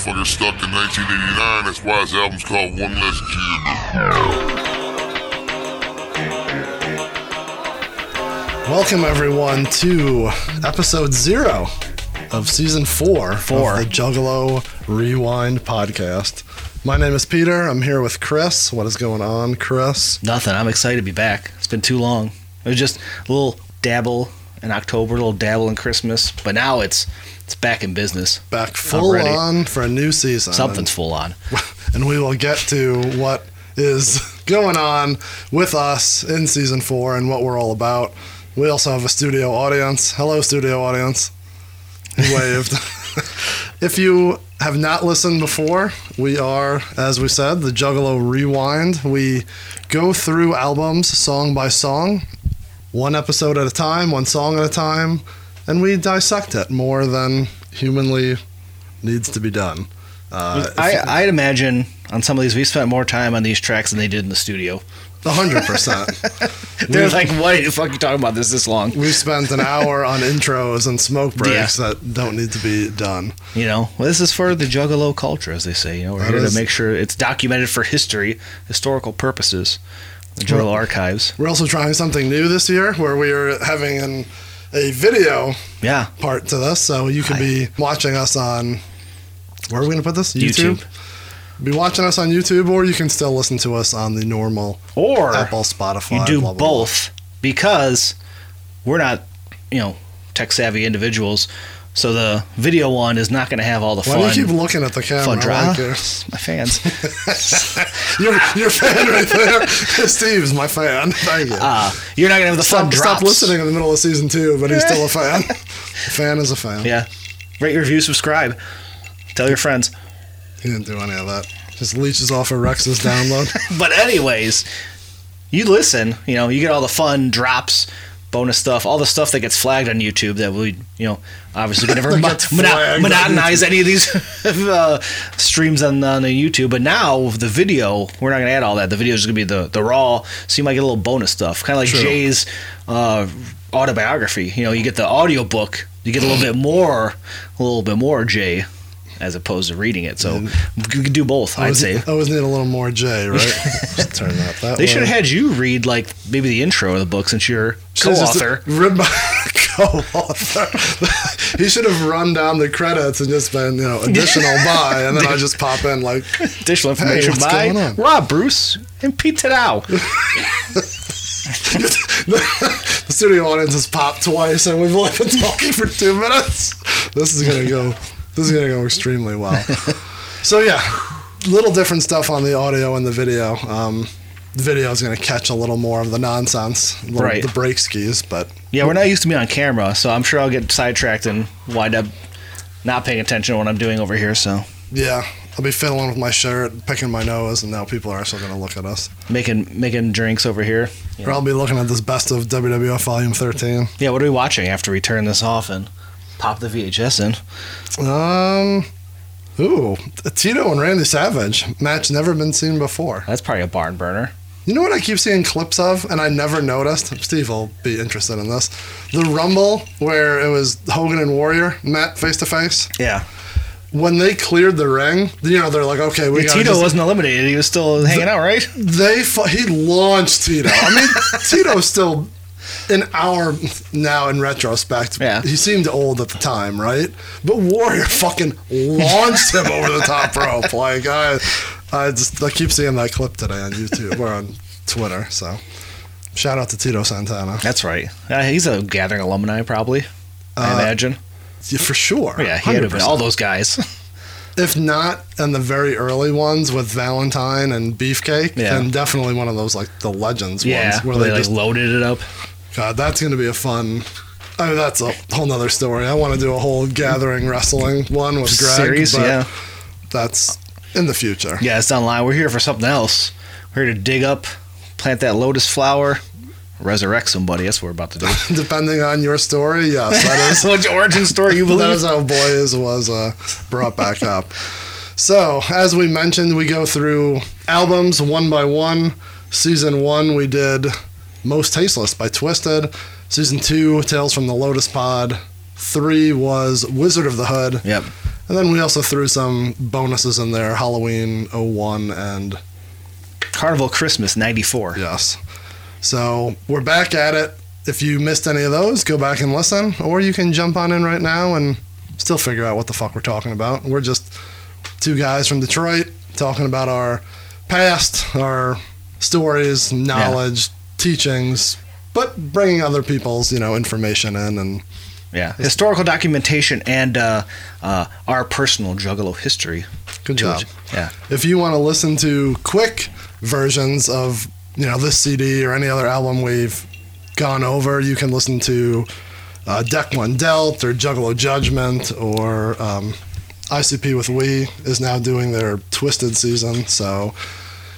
motherfucker stuck in 1989. That's why his album's called One Less Jig. Welcome everyone to episode zero of season four, Four. of the Juggalo Rewind podcast. My name is Peter. I'm here with Chris. What is going on, Chris? Nothing. I'm excited to be back. It's been too long. It was just a little dabble in October, a little dabble in Christmas, but now it's it's back in business. Back full on for a new season. Something's full on. And, and we will get to what is going on with us in season four and what we're all about. We also have a studio audience. Hello, studio audience. He waved. if you have not listened before, we are, as we said, the Juggalo Rewind. We go through albums song by song, one episode at a time, one song at a time, and we dissect it more than humanly needs to be done. Uh, I, I'd imagine on some of these we spent more time on these tracks than they did in the studio. A hundred percent. They're We've- like, what the fuck you talking about this this long?" We spent an hour on intros and smoke breaks that don't need to be done. You know, well, this is for the Juggalo culture, as they say. You know, we're That here is- to make sure it's documented for history, historical purposes. The Juggalo archives. We're also trying something new this year, where we are having an, a video Yeah, part to this, so you could be watching us on. Where are we going to put this? YouTube. Be watching us on YouTube, or you can still listen to us on the normal or Apple, Spotify. you do blah, blah, blah. both because we're not, you know, tech savvy individuals. So the video one is not going to have all the Why fun. do you keep looking at the camera? fun I drama. like. My fans. You're, you're fan right there. Steve's my fan. Thank you. Uh, you're not going to have the fun stop, drops. stop listening in the middle of season two, but he's still a fan. a fan is a fan. Yeah. Rate, review, subscribe. Tell your friends. He didn't do any of that. Just leeches off of Rex's download. But anyways, you listen. You know, you get all the fun drops, bonus stuff, all the stuff that gets flagged on YouTube that we, you know, obviously could never That mo- mono- monotonize any of these uh, streams on, on the YouTube. But now the video, we're not gonna add all that. The video is gonna be the the raw, so you might get a little bonus stuff, kind of like True. Jay's uh, autobiography. You know, you get the audio book, you get a little bit more, a little bit more Jay. As opposed to reading it, so mm-hmm. we could do both. I'd say I always need a little more J, right? Just turn that that they way. should have had you read like maybe the intro of the book since you're co-author. Read my co-author. he should have run down the credits and just been, you know, additional by, and then I just pop in like, Additional information what's by? Rob Bruce and Pete Tadao. the studio audience has popped twice, and we've only been talking for two minutes. This is gonna go. This is gonna go extremely well. So yeah, little different stuff on the audio and the video. Um, the video is gonna catch a little more of the nonsense, little- Right. The brake skis, but yeah, we're not used to me on camera, so I'm sure I'll get sidetracked and wind up not paying attention to what I'm doing over here. So yeah, I'll be fiddling with my shirt, picking my nose, and now people are actually gonna look at us. making making drinks over here. Yeah. Or I'll be looking at this best of WWF Volume 13. Yeah, what are we watching after we turn this off and pop the VHS in? Um, ooh, Tito and Randy Savage match never been seen before. That's probably a barn burner. You know what I keep seeing clips of, and I never noticed. Steve will be interested in this. The Rumble where it was Hogan and Warrior met face to face. Yeah, When they cleared the ring, you know they're like, okay, we got. Tito wasn't eliminated; he was still hanging out, right? They he launched Tito. I mean, Tito's still in hour now in retrospect. Yeah. he seemed old at the time, right? But Warrior fucking launched him over the top rope. Like I, I just I keep seeing that clip today on YouTube or on Twitter. So shout out to Tito Santana That's right. Uh, he's a gathering alumni, probably. I Uh, imagine. yeah, for sure. Yeah, he had to been 100%. all those guys. If not in the very early ones with Valentine and Beefcake, Yeah. then definitely one of those like the legends yeah, ones where they, like just loaded it up. God, that's going to be a fun. I mean, that's a whole nother story. I want to do a whole gathering wrestling one with Greg. Series, but yeah. That's in the future. Yeah, it's online. We're here for something else. We're here to dig up, plant that lotus flower, resurrect somebody. That's what we're about to do. Depending on your story, yes, that is Which origin story you believe? is how Boys was uh, brought back up. So, as we mentioned, we go through albums one by one. Season one, we did Most Tasteless by Twiztid. Season two, Tales from the Lotus Pod. Three was Wizard of the Hood. Yep. And then we also threw some bonuses in there Halloween 01 and Carnival Christmas '94. yes. So we're back at it. If you missed any of those, go back and listen, or you can jump on in right now and still figure out what the fuck we're talking about. We're just two guys from Detroit talking about our past, our stories, knowledge, teachings, but bringing other people's, you know, information in and Yeah, historical documentation and uh, uh, our personal Juggalo history. good job. it. Yeah, if you want to listen to quick versions of you know this CD or any other album we've gone over, you can listen to uh, Deck One Dealt or Juggalo Judgment or um, ICP with We is now doing their Twiztid season, so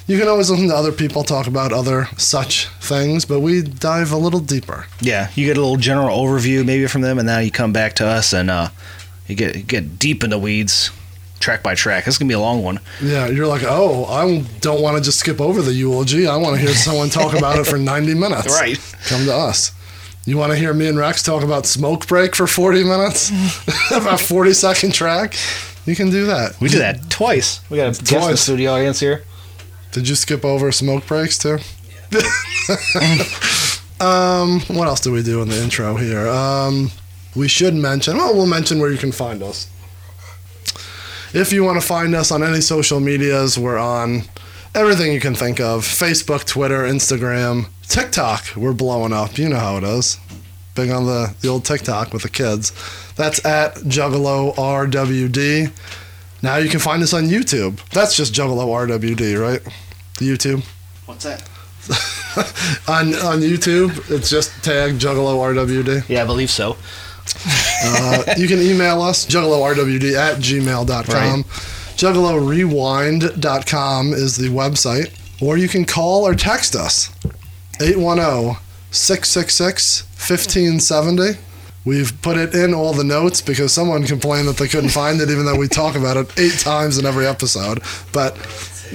you can always listen to other people talk about other such things, but we dive a little deeper. yeah. You get a little general overview maybe from them, and now you come back to us and uh, you get you get deep in the weeds, track by track. This is gonna be a long one. Yeah, you're like, oh, I don't want to just skip over the eulogy. I want to hear someone talk about it for 90 minutes. Right. Come to us. You want to hear me and Rex talk about Smoke Break for 40 minutes? about 40 second track? You can do that. We did that twice. We got a guest in the Twice. studio audience here. Did you skip over Smoke Breaks too? Yeah. um, what else do we do in the intro here? Um, we should mention, well, we'll mention where you can find us. If you want to find us on any social medias, we're on everything you can think of Facebook, Twitter, Instagram, TikTok. We're blowing up. You know how it is. Big on the, the old TikTok with the kids. That's at Juggalo RWD. Now you can find us on YouTube. That's just Juggalo RWD, right? The YouTube. What's that? on on YouTube, it's just tag Juggalo RWD. Yeah, I believe so. Uh, you can email us, juggalorwd at gmail.com. Juggalorewind.com is the website. Or you can call or text us, 810 666 1570. We've put it in all the notes because someone complained that they couldn't find it, even though we talk about it eight times in every episode. But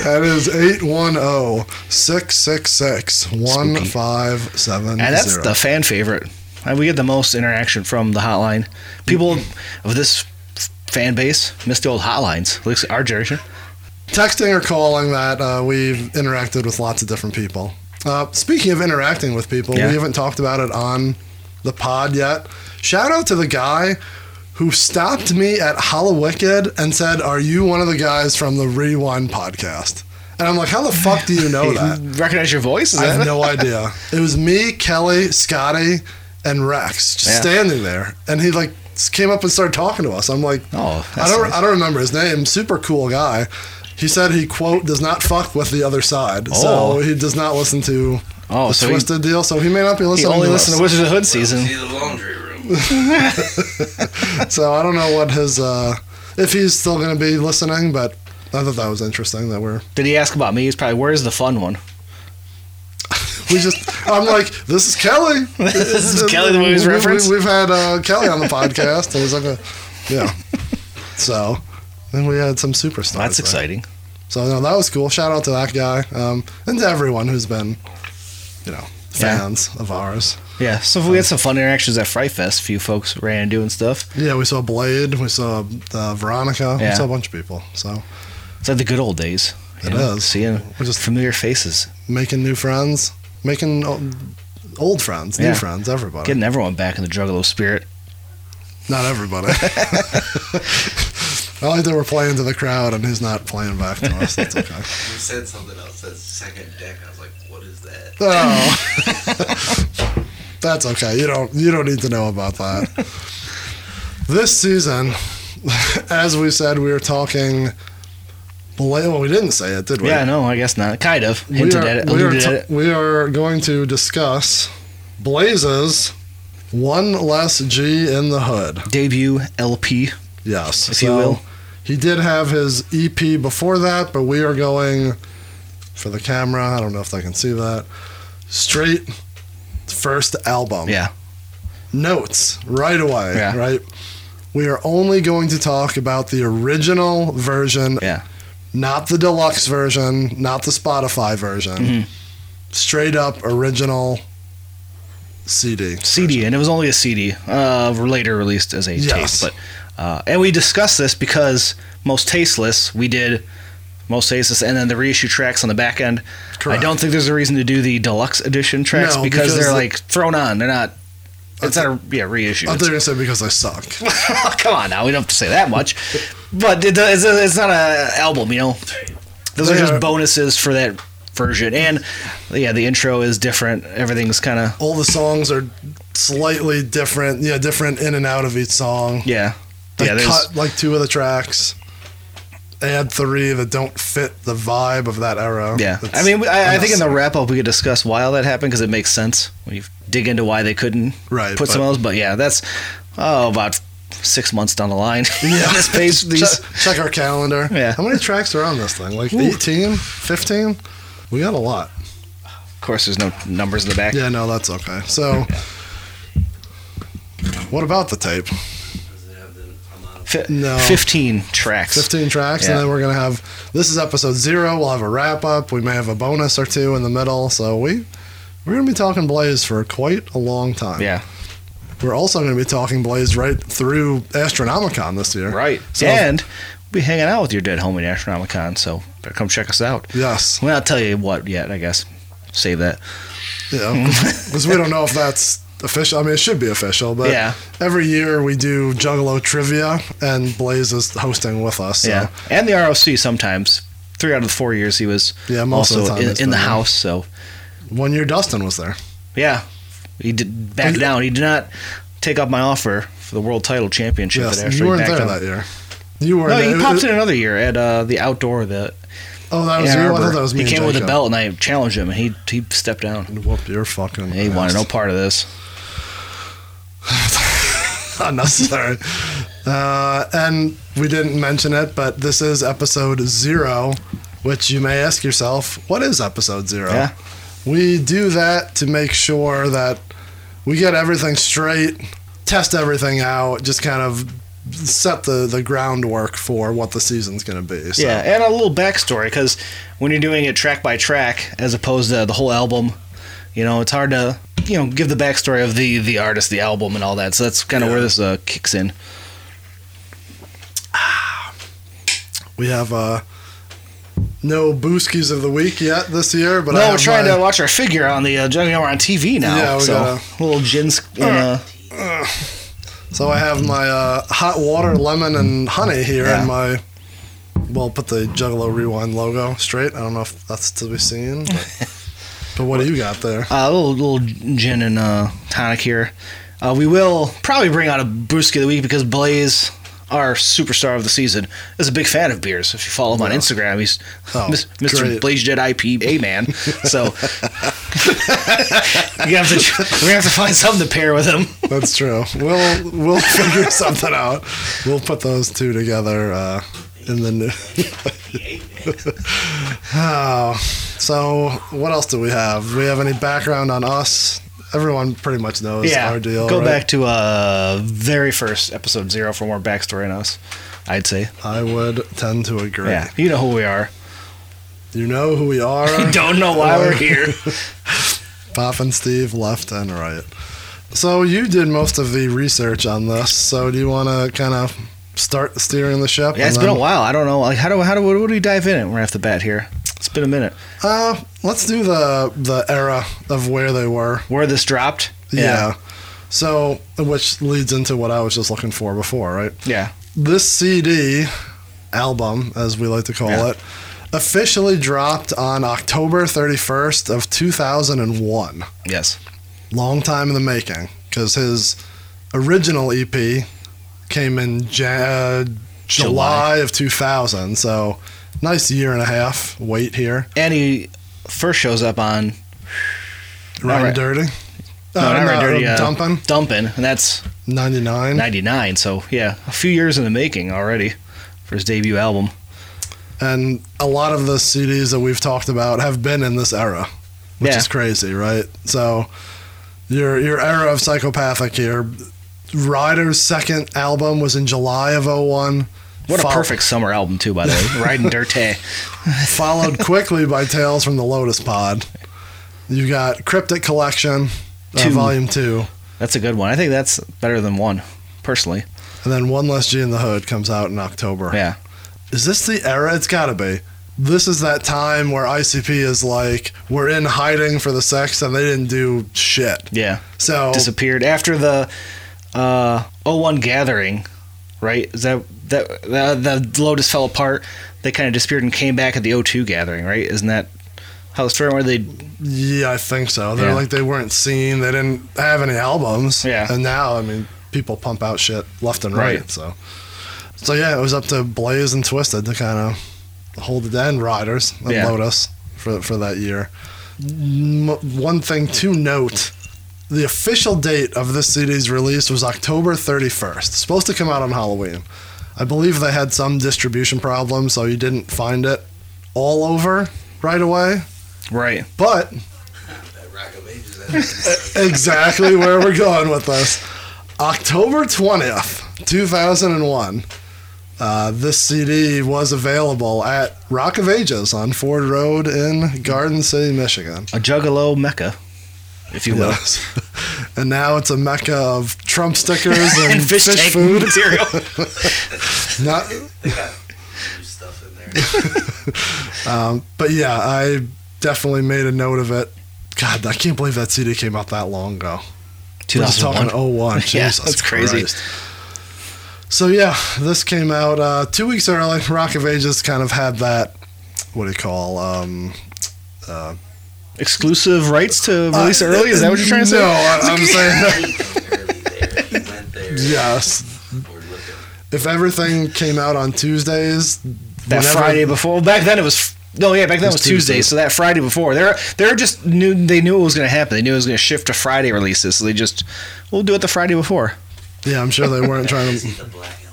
that is 810 666 1570. And that's the fan favorite. And we get the most interaction from the hotline. People of this fan base miss the old hotlines. At least our generation. texting or calling that uh, we've interacted with lots of different people. Uh, speaking of interacting with people, Yeah. we haven't talked about it on the pod yet. Shout out to the guy who stopped me at Hallowicked and said, "Are you one of the guys from the Rewind podcast?" And I'm like, "How the fuck do you know that?" Recognize your voice? I have no idea. It was me, Kelly, Scotty, and Rex just Yeah. standing there, and he like came up and started talking to us. I'm like, Oh, I don't, nice. I don't remember his name. Super cool guy. He said he quote does not fuck with the other side, Oh. so he does not listen to Oh, the so he, Twiztid deal. So he may not be listening. he listening. only to listened us. to Wizards of the Hood season. See the laundry room. So I don't know what his uh, if he's still going to be listening, but I thought that was interesting that we're Did he ask about me? He's probably, where's the fun one? we just I'm like this is Kelly. This is Kelly, the movie's we, reference? We, have had uh, Kelly on the podcast. It was like a yeah. So then we had some superstars. That's there. exciting. So no, that was cool. Shout out to that guy um, and to everyone who's been, you know, Yeah. fans of ours. Yeah, so we had some fun interactions at Fright Fest. A few folks ran and doing stuff. Yeah, we saw Blade. We saw uh, Veronica. Yeah. We saw a bunch of people. So It's like the good old days. It know, is. Seeing We're just familiar faces. making new friends, making old friends, new Yeah. friends, everybody. Getting everyone back in the Juggalo spirit. Not everybody. I like that we're playing to the crowd and he's not playing back to us. That's okay. You said something else. That second deck. I was like, what is that? Oh, that's okay. You don't you don't need to know about that. This season, as we said, we were talking. Well, we didn't say it, did we? Yeah, no, I guess not. Kind of. we Hinted are, at it. we, are t- at it. we are going to discuss Blaze's one less G in the hood. Debut LP, Yes, if you will. He did have his EP before that, but we are going for the camera. I don't know if they can see that. Straight first album. Yeah. Notes right away. Yeah. Right. We are only going to talk about the original version, Yeah. not the deluxe version, not the Spotify version. Mhm. Straight up original CD. CD, and it was only a CD. Uh, later released as a Yes. tape, but Uh, and we discussed this because most tasteless, we did most tasteless, and then the reissue tracks on the back end. Correct. I don't think there's a reason to do the deluxe edition tracks No, because, because they're the- like thrown on. They're not. It's not a yeah reissue. I thought you were gonna say because I suck. Come on now, we don't have to say that much. But it, it's, it's not a album, you know. Those are just are- bonuses for that version, and yeah, the intro is different. Everything's kind of All the songs are slightly different. Yeah, different in and out of each song. yeah, They yeah. Cut like two of the tracks. Add three that don't fit the vibe of that era. yeah. It's I mean, I, I think in the wrap up we could discuss why all that happened because it makes sense when you dig into why they couldn't Right, put some but- of those. But yeah, that's oh about six months down the line. Yeah. this page these. check, check our calendar. Yeah. How many tracks are on this thing? Like Ooh. 18, 15? We got a lot. Of course, there's no numbers in the back. Yeah, no, that's okay. So, what about the tape? Fi- No. Fifteen tracks. 15 tracks, Yeah. and then we're going to have this is episode zero. We'll have a wrap up. We may have a bonus or two in the middle. So, we. We're going to be talking Blaze for quite a long time. Yeah. We're also going to be talking Blaze right through Astronomicon this year. Right. So- and we'll be hanging out with your dead homie at Astronomicon, so better come check us out. Yes. We'll not tell you what yet, I guess. Save that. Yeah. Because we don't know if that's official. I mean, it should be official, but Yeah. every year we do Juggalo trivia, and Blaze is hosting with us. So. Yeah. And the ROC sometimes. Three out of the four years he was Yeah, also the in, in the been house, so One year Dustin was there. yeah. He did back down. He did not take up my offer for the world title championship Yes, you weren't there down. that year. You were. No, he popped in another year at uh, the outdoor. The Oh, that was Ann you. I Arbor. thought that was me. he and came with a Jacob. belt, and I challenged him, and he he stepped down. Whoop your fucking. He wanted no ass. part of this. unnecessary. Uh, and we didn't mention it, but this is episode zero, which you may ask yourself, what is episode zero? Yeah. We do that to make sure that we get everything straight, test everything out, just kind of set the, the groundwork for what the season's going to be. So. Yeah, and a little backstory because when you're doing it track by track as opposed to the whole album, you know, it's hard to you know give the backstory of the the artist, the album, and all that. So that's kind of Yeah. where this uh, kicks in. We have uh, no Booskies of the week yet this year, but no, we're trying my- to watch our figure on the. Uh, you know, we're on TV now, Yeah, we so gotta- a little gin. sk- Uh, So I have my uh, hot water, lemon, and honey here, Yeah. and my. Well, put the Juggalo Rewind logo straight. I don't know if that's to be seen, but, but what do you got there? a little little gin and uh, tonic here. Uh, we will probably bring out a brewski of the week because Blaze, our superstar of the season, is a big fan of beers. If you follow him on Instagram, he's Oh, Mr. Blaze Jet IPA man. So you have to we have to find something to pair with him. That's true. We'll we'll figure something out. We'll put those two together uh, in the new. oh, so what else do we have? Do we have any background on us? Everyone pretty much knows yeah, our deal. go right? back to uh very first episode zero for more backstory on us. I'd say. I would tend to agree. Yeah, you know who we are. You know who we are. You don't know why we're here. Pop and Steve, left and right. So you did most of the research on this. So do you want to kind of start steering the ship? Yeah, it's been a while. I don't know. Like, how do how do what do we dive in it right off the bat here? It's been a minute. Uh, let's do the the era of where they were. Where this dropped? Yeah. So, which leads into what I was just looking for before, right? Yeah. This CD album, as we like to call Yeah. it, officially dropped on October 31st of 2001. Yes. long time in the making because his original EP came in ja- uh, July of 2000. So nice year and a half wait here. And he first shows up on Riding right. Dirty. No, Uh, not Ryden Dirty, uh, Dumping. Dumpin', and that's 99. '99. So yeah, a few years in the making already for his debut album. And a lot of the CDs that we've talked about have been in this era, which Yeah. is crazy, right? So your your era of psychopathic here. Ryder's second album was in July of 01. What a perfect summer album too, by the way. Ryden Dirty. followed quickly by Tales from the Lotus Pod. You got Cryptic Collection, uh, Two. Volume 2. That's a good one. I think that's better than one, personally. And then One Less G in the Hood comes out in October. Yeah. Is this the era? It's got to be. This is that time where ICP is like, we're in hiding for the sex and they didn't do shit. Yeah. So, Disappeared after the uh, 01 gathering, right? Is that that the, the Lotus fell apart? They kind of disappeared and came back at the O2 gathering, right? Isn't that how the story? Where they yeah, I think so. They're Yeah. like, they weren't seen. They didn't have any albums. Yeah. And now, I mean, people pump out shit left and right. Right. So, so yeah, it was up to Blaze and Twiztid to kind of hold it down. Riders and Yeah. Lotus for for that year. M- one thing to note: the official date of this CD's release was October 31st. It's supposed to come out on Halloween. I believe they had some distribution problems, so you didn't find it all over right away. right. But That Rock of Ages. that's- exactly where we're going with this. October 20th, 2001. Uh, this CD was available at Rock of Ages on Ford Road in Garden City, Michigan. A juggalo mecca, if you will. Yes. and now it's a mecca of Trump stickers and, and fish, fish, tank food. material. Not, They got new stuff in there. um, but yeah, I definitely made a note of it. God, I can't believe that CD came out that long ago. We're just 2001. talking 01. Yeah, that's crazy. Christ. So yeah, this came out uh, two weeks early. Rock of Ages kind of had that. What do you call? Um, uh, Exclusive rights to release uh, early? Is that what you're trying to say? No, I, I'm saying He came early there. He went there. yes. If everything came out on Tuesdays, that whenever- Friday before. Back then it was. No, yeah, back then it was was Tuesday. Tuesday. So that Friday before, they're they're just knew they knew it was going to happen. They knew it was going to shift to Friday releases. So they just we'll do it the Friday before. Yeah, I'm sure they weren't trying to.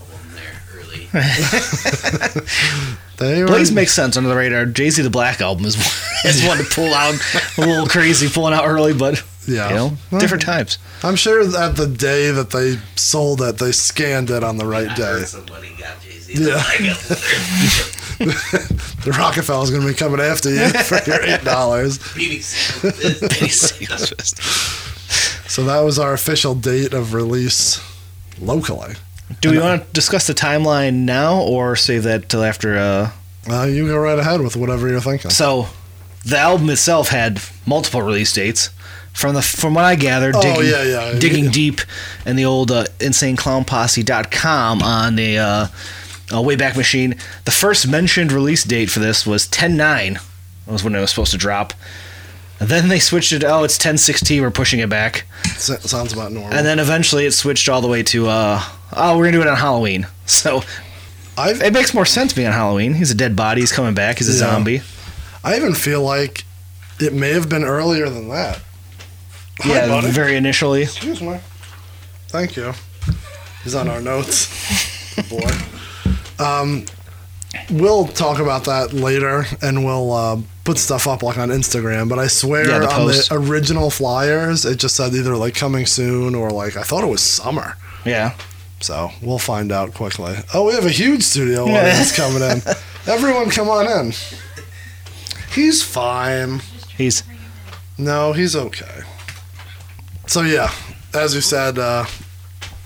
They were, Blaze makes sense under the radar. Jay Z the Black album is is one to pull out a little crazy, pulling out early, but yeah. you know, Well, different times. I'm sure at the day that they sold it, they scanned it on the right I day. heard somebody got Jay Z. Yeah. The Rockefeller's going to be coming after you for your eight dollars. BBC. Benny So that was our official date of release locally. Do we want to discuss the timeline now, or save that till after? Uh, Uh, you go right ahead with whatever you're thinking. so, the album itself had multiple release dates. From the from what I gathered, Oh, digging, yeah, yeah. digging deep in the old uh, insaneclownposse.com on the uh, uh, Wayback Machine, the first mentioned release date for this was 10-9 was when it was supposed to drop. And then they switched it. Oh, it's 10-16. We're pushing it back. S- sounds about normal. And then eventually it switched all the way to uh, oh, we're gonna do it on Halloween. So I've, it makes more sense being on Halloween. He's a dead body. He's coming back. He's a Yeah. zombie. I even feel like it may have been earlier than that. Hi, yeah, buddy. very initially. Excuse me. Thank you. He's on our notes. Boy. Um, we'll talk about that later, and we'll uh, put stuff up like on Instagram. But I swear Yeah, the on the original flyers, it just said either like coming soon or like I thought it was summer. Yeah. So we'll find out quickly. Oh, we have a huge studio Yeah. audience coming in. Everyone, come on in. He's fine. He's No, he's okay. So yeah, as you said, uh,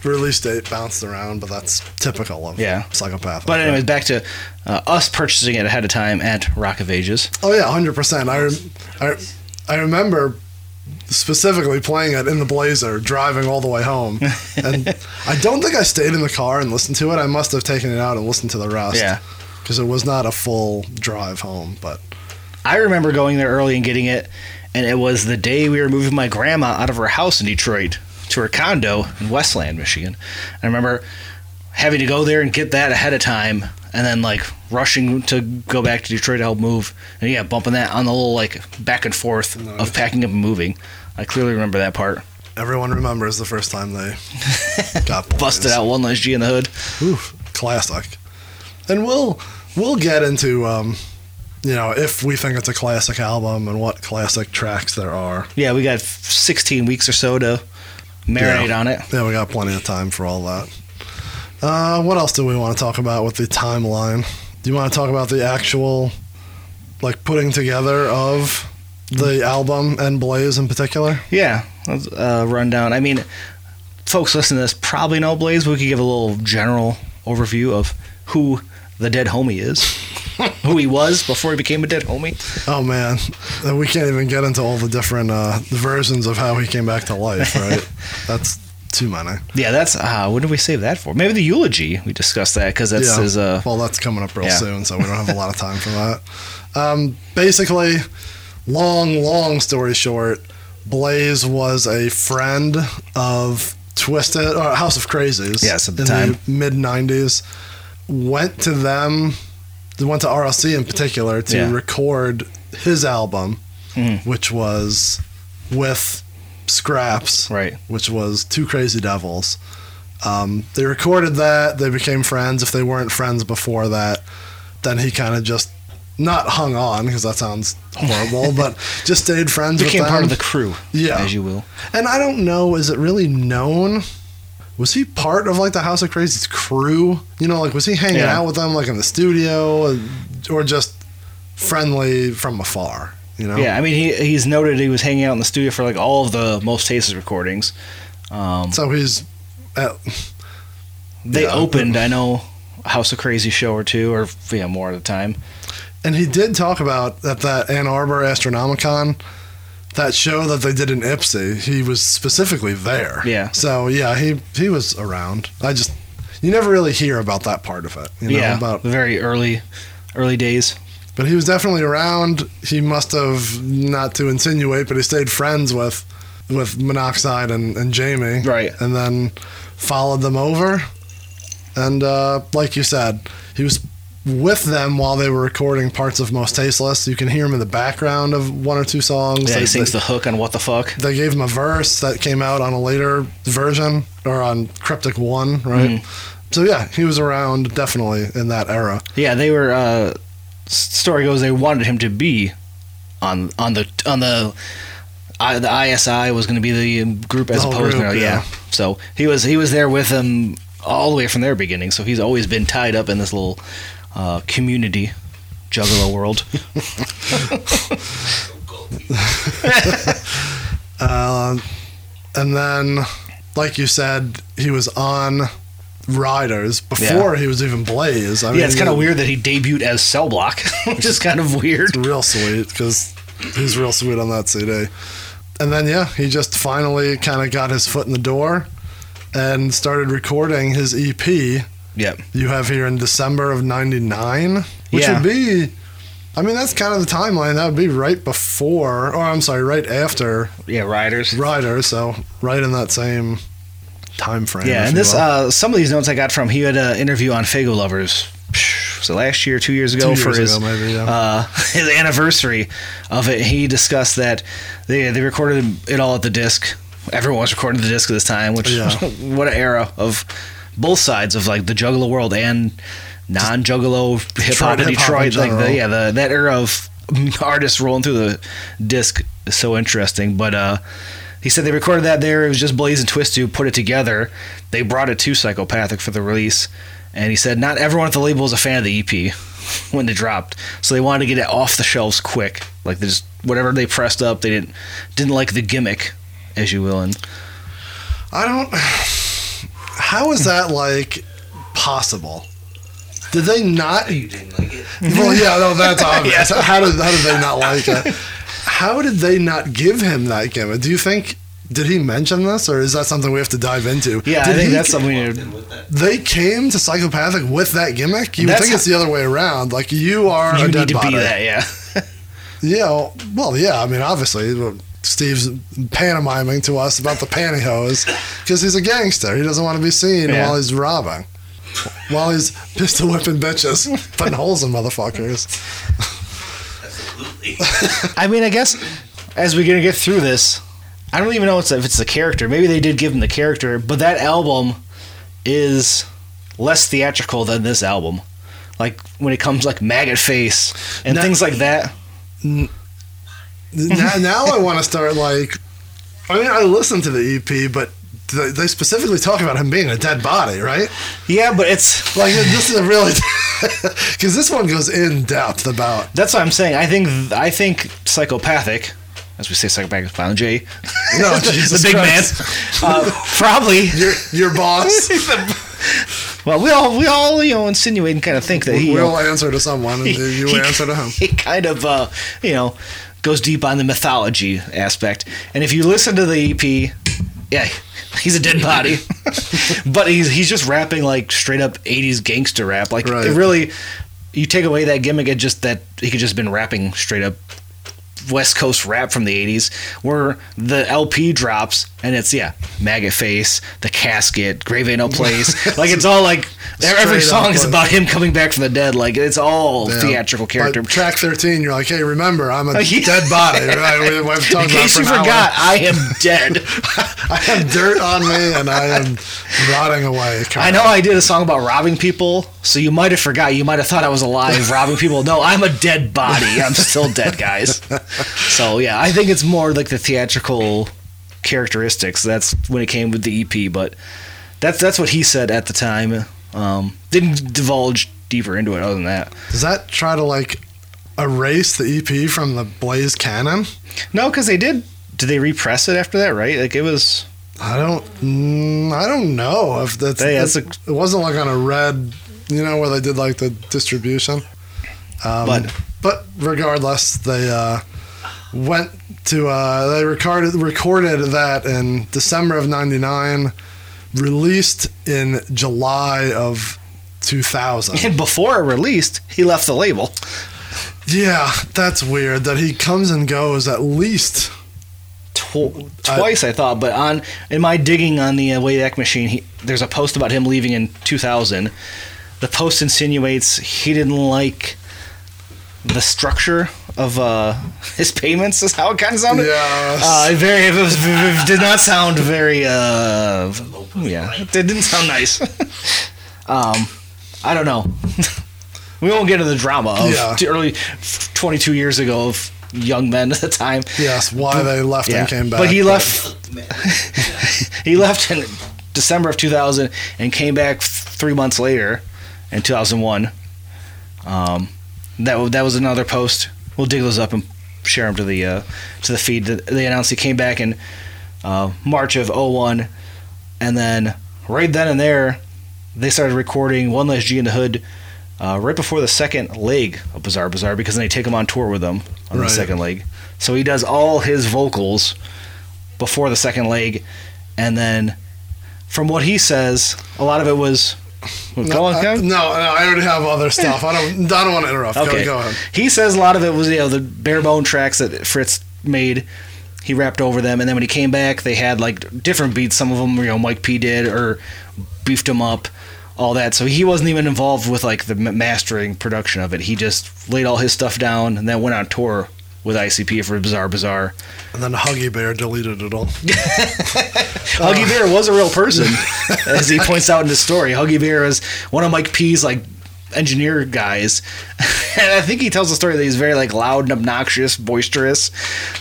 release date bounced around, but that's typical of Yeah. psychopath. But anyways, back to uh, us purchasing it ahead of time at Rock of Ages. oh yeah, hundred percent. I, rem- I I remember specifically playing it in the Blazer, driving all the way home, and I don't think I stayed in the car and listened to it. I must have taken it out and listened to the rest. Yeah. because it was not a full drive home, but. I remember going there early and getting it, and it was the day we were moving my grandma out of her house in Detroit to her condo in Westland, Michigan. I remember having to go there and get that ahead of time, and then like rushing to go back to Detroit to help move, and yeah, bumping that on the little like back and forth Nice. of packing up and moving. I clearly remember that part. Everyone remembers the first time they got Busted out one last G in the hood. Oof, classic. And we'll we'll get into um, you know if we think it's a classic album and what classic tracks there are. Yeah, we got 16 weeks or so to marinate Yeah. on it. Yeah, we got plenty of time for all that. Uh, what else do we want to talk about with the timeline? Do you want to talk about the actual like putting together of the album and Blaze in particular? Yeah, let's, uh, rundown. I mean, folks listening to this probably know Blaze, we could give a little general overview of who the dead homie is, who he was before he became a dead homie. Oh man, Uh, we can't even get into all the different uh, versions of how he came back to life, right? That's too many. Yeah, that's uh, what did we save that for? Maybe the eulogy. We discussed that because that's yeah. his. Uh, well, that's coming up real yeah. soon, so we don't have a lot of time for that. Um, basically, long, long story short, Blaze was a friend of Twiztid or House of Krazees. Yes, at the in time. mid '90s. Went to them. Went to RLC in particular to Yeah. record his album, Mhm. which was with Scraps right. which was Two Crazy Devils. Um, they recorded that. They became friends. If they weren't friends before that, then he kind of just not hung on because that sounds horrible, but just stayed friends Became with them. part of the crew, yeah, as you will. and I don't know, is it really known? Was he part of like the House of Crazy's crew? You know, like was he hanging Yeah. out with them like in the studio, or just friendly from afar? You know? Yeah, I mean, he he's noted he was hanging out in the studio for like all of the Most Tastes recordings. Um, So he's at, they Yeah. opened, I know, House of Crazy show or two, or yeah, more at a time. And he did talk about at that Ann Arbor Astronomicon, that show that they did in Ipsy. He was specifically there. Yeah. So yeah, he he was around. I just you never really hear about that part of it. You know, yeah, about the very early, early days. but he was definitely around. He must have not to insinuate, but he stayed friends with with Monoxide and, and Jamie. Right. And then followed them over. And uh, like you said, he was with them while they were recording parts of Most Tasteless. You can hear him in the background of one or two songs. Yeah, they, he sings they, the hook on What the Fuck. they gave him a verse that came out on a later version or on Cryptic One, right? Mm-hmm. So yeah, he was around definitely in that era. Yeah, they were. Uh, story goes they wanted him to be on on the on the. I, the ISI was going to be the group as The opposed group, to yeah. yeah. So he was he was there with them all the way from their beginning. So he's always been tied up in this little uh, community juggalo world. Uh, and then, like you said, he was on Riders before he was even Blaze. I yeah, it's kind of weird that he debuted as Cell Block, which is kind of weird. It's real sweet because he's real sweet on that CD. And then, yeah, he just finally kind of got his foot in the door and started recording his EP Yep. you have here in December of 99, which Yeah. would be, I mean, that's kind of the timeline. That would be right before, or I'm sorry, right after Yeah, Riders. Riders. So, right in that same time frame. Yeah, and this uh, some of these notes I got from he had an interview on Fago Lovers. So last year, two years ago, Two for years his ago, maybe, yeah. uh, his anniversary of it, he discussed that they they recorded it all at the disc. Everyone was recording the disc at this time, which Yeah. what an era of both sides of like the Juggalo world and non-Juggalo hip hop in Detroit hip-hop in Detroit. Like the, yeah, the that era of artists rolling through the disc is so interesting. But uh, he said they recorded that there. It was just Blaze and Twist who put it together. They brought it to Psychopathic for the release, and he said not everyone at the label was a fan of the EP when it dropped, so they wanted to get it off the shelves quick. Like they just whatever they pressed up, they didn't didn't like the gimmick, as you will. And I don't. How is that like possible? Did they not? Oh, you didn't like it? Well, yeah, no, that's obvious. How did how did they not like it? How did they not give him that gimmick? Do you think? Did he mention this, or is that something we have to dive into? yeah, I Did think he- that's something. Walked You, in that. They came to psychopathic with that gimmick. You would That's think it's the other way around. Like you are you a need dead to body. be that, yeah. Yeah. Well, yeah. I mean, obviously, Steve's pantomiming to us about the pantyhose because he's a gangster. He doesn't want to be seen Yeah. while he's robbing, while he's pistol whipping bitches, putting holes in motherfuckers. Absolutely. I mean, I guess as we're gonna get through this, I don't even know if it's the character. Maybe they did give him the character, but that album is less theatrical than this album. Like when it comes like maggot face and Now- things like that. Now, now I want to start like. I mean, I listened to the EP, but they they specifically talk about him being a dead body, right? Yeah, but it's Like this is a really because this one goes in depth about that's what I'm saying. I think I think psychopathic, as we say, with Violent J, No, the big Christ. man, uh, probably. Your, your boss Well, we all we all you know insinuate and kind of think that he will answer to someone, and you he- answer to him. He kind of, uh, you know, goes deep on the mythology aspect. And if you listen to the EP, yeah, he's a dead body, but he's he's just rapping like straight up '80s gangster rap. Like Right. it really, you take away that gimmick, it just that he could just been rapping straight up. West Coast rap from the 80s, where the LP drops and it's, yeah, Maggot Face, The Casket, Grave Ain't No Place. like, it's all like, every Straight song up, is about him coming back from the dead. Like, it's all Yeah. theatrical character. By track 13, you're like, hey, remember, I'm a dead body. Right? We, talked In case for you hour. forgot, I am dead. I have dirt on me and I am rotting away. I know I did a song about robbing people, so you might have forgot. You might have thought I was alive robbing people. No, I'm a dead body. I'm still dead, guys. So yeah, I think it's more like the theatrical characteristics. That's when it came with the EP, but that's that's what he said at the time. Um, didn't divulge deeper into it other than that. Does that try to like erase the EP from the Blaze canon? No, because they did. Did they repress it after that? Right? Like it was. I don't. Mm, I don't know if that's. Hey, that's it wasn't like on a red, you know, where they did like the distribution. Um, But- but regardless, they uh, went to uh, they recorded recorded that in December of '99, released in July of 2000. And before it released, he left the label. yeah, that's weird that he comes and goes at least. Tw- twice I thought, but on in my digging on the uh, Wayback Machine, he, there's a post about him leaving in 2000. The post insinuates he didn't like the structure of uh, his payments. Is how it kind of sounded. Yes. Uh, very it, was, it did not sound very. Uh, yeah, it didn't sound nice. um, I don't know. we won't get into the drama of Yeah. early 22 years ago of young men at the time. yes, why they left Yeah, and came back. but he left. he left in December of 2000 and came back three months later in 2001. Um, that that was another post. We'll dig those up and share them to the uh, to the feed. They announced he came back in uh, March of 01, and then right then and there, they started recording One Less G in the Hood. Uh, right before the second leg of Bizarre Bizarre, because then they take him on tour with them on the second leg. So he does all his vocals before the second leg, and then from what he says, a lot of it was. Well, go on, Uh, Kevin. no, no, I already have other stuff. I don't. I don't want to interrupt. Okay. Go, go ahead. He says a lot of it was you know the bare bone tracks that Fritz made. He rapped over them, and then when he came back, they had like different beats. Some of them, you know, Mike P did or beefed them up, all that. So he wasn't even involved with like the mastering production of it. He just laid all his stuff down and then went on tour with ICP for Bizarre Bizarre. And then Huggy Bear deleted it all. Huggy Bear was a real person, as he points out in the story. Huggy Bear is one of Mike P's like engineer guys, and I think he tells the story that he's very like loud and obnoxious, boisterous.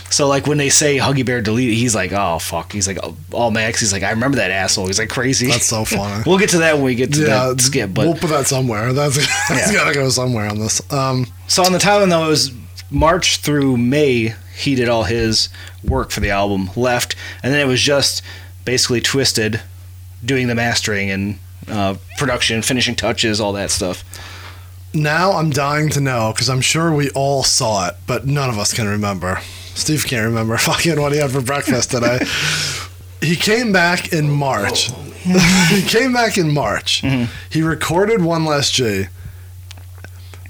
So like when they say Huggy Bear deleted, he's like, oh fuck. He's like oh, all Max. He's like, I remember that asshole. He's like crazy. That's so funny. we'll get to that when we get to yeah, that skip. But we'll put that somewhere. That's, that's Yeah. got to go somewhere on this. Um, So on the timeline though, it was March through May. He did all his work for the album, left, and then it was just basically Twiztid doing the mastering and uh, production, finishing touches, all that stuff. now I'm dying to know because I'm sure we all saw it, but none of us can remember. Steve can't remember fucking what he had for breakfast today. he came back in March. he came back in March. He recorded One Less G.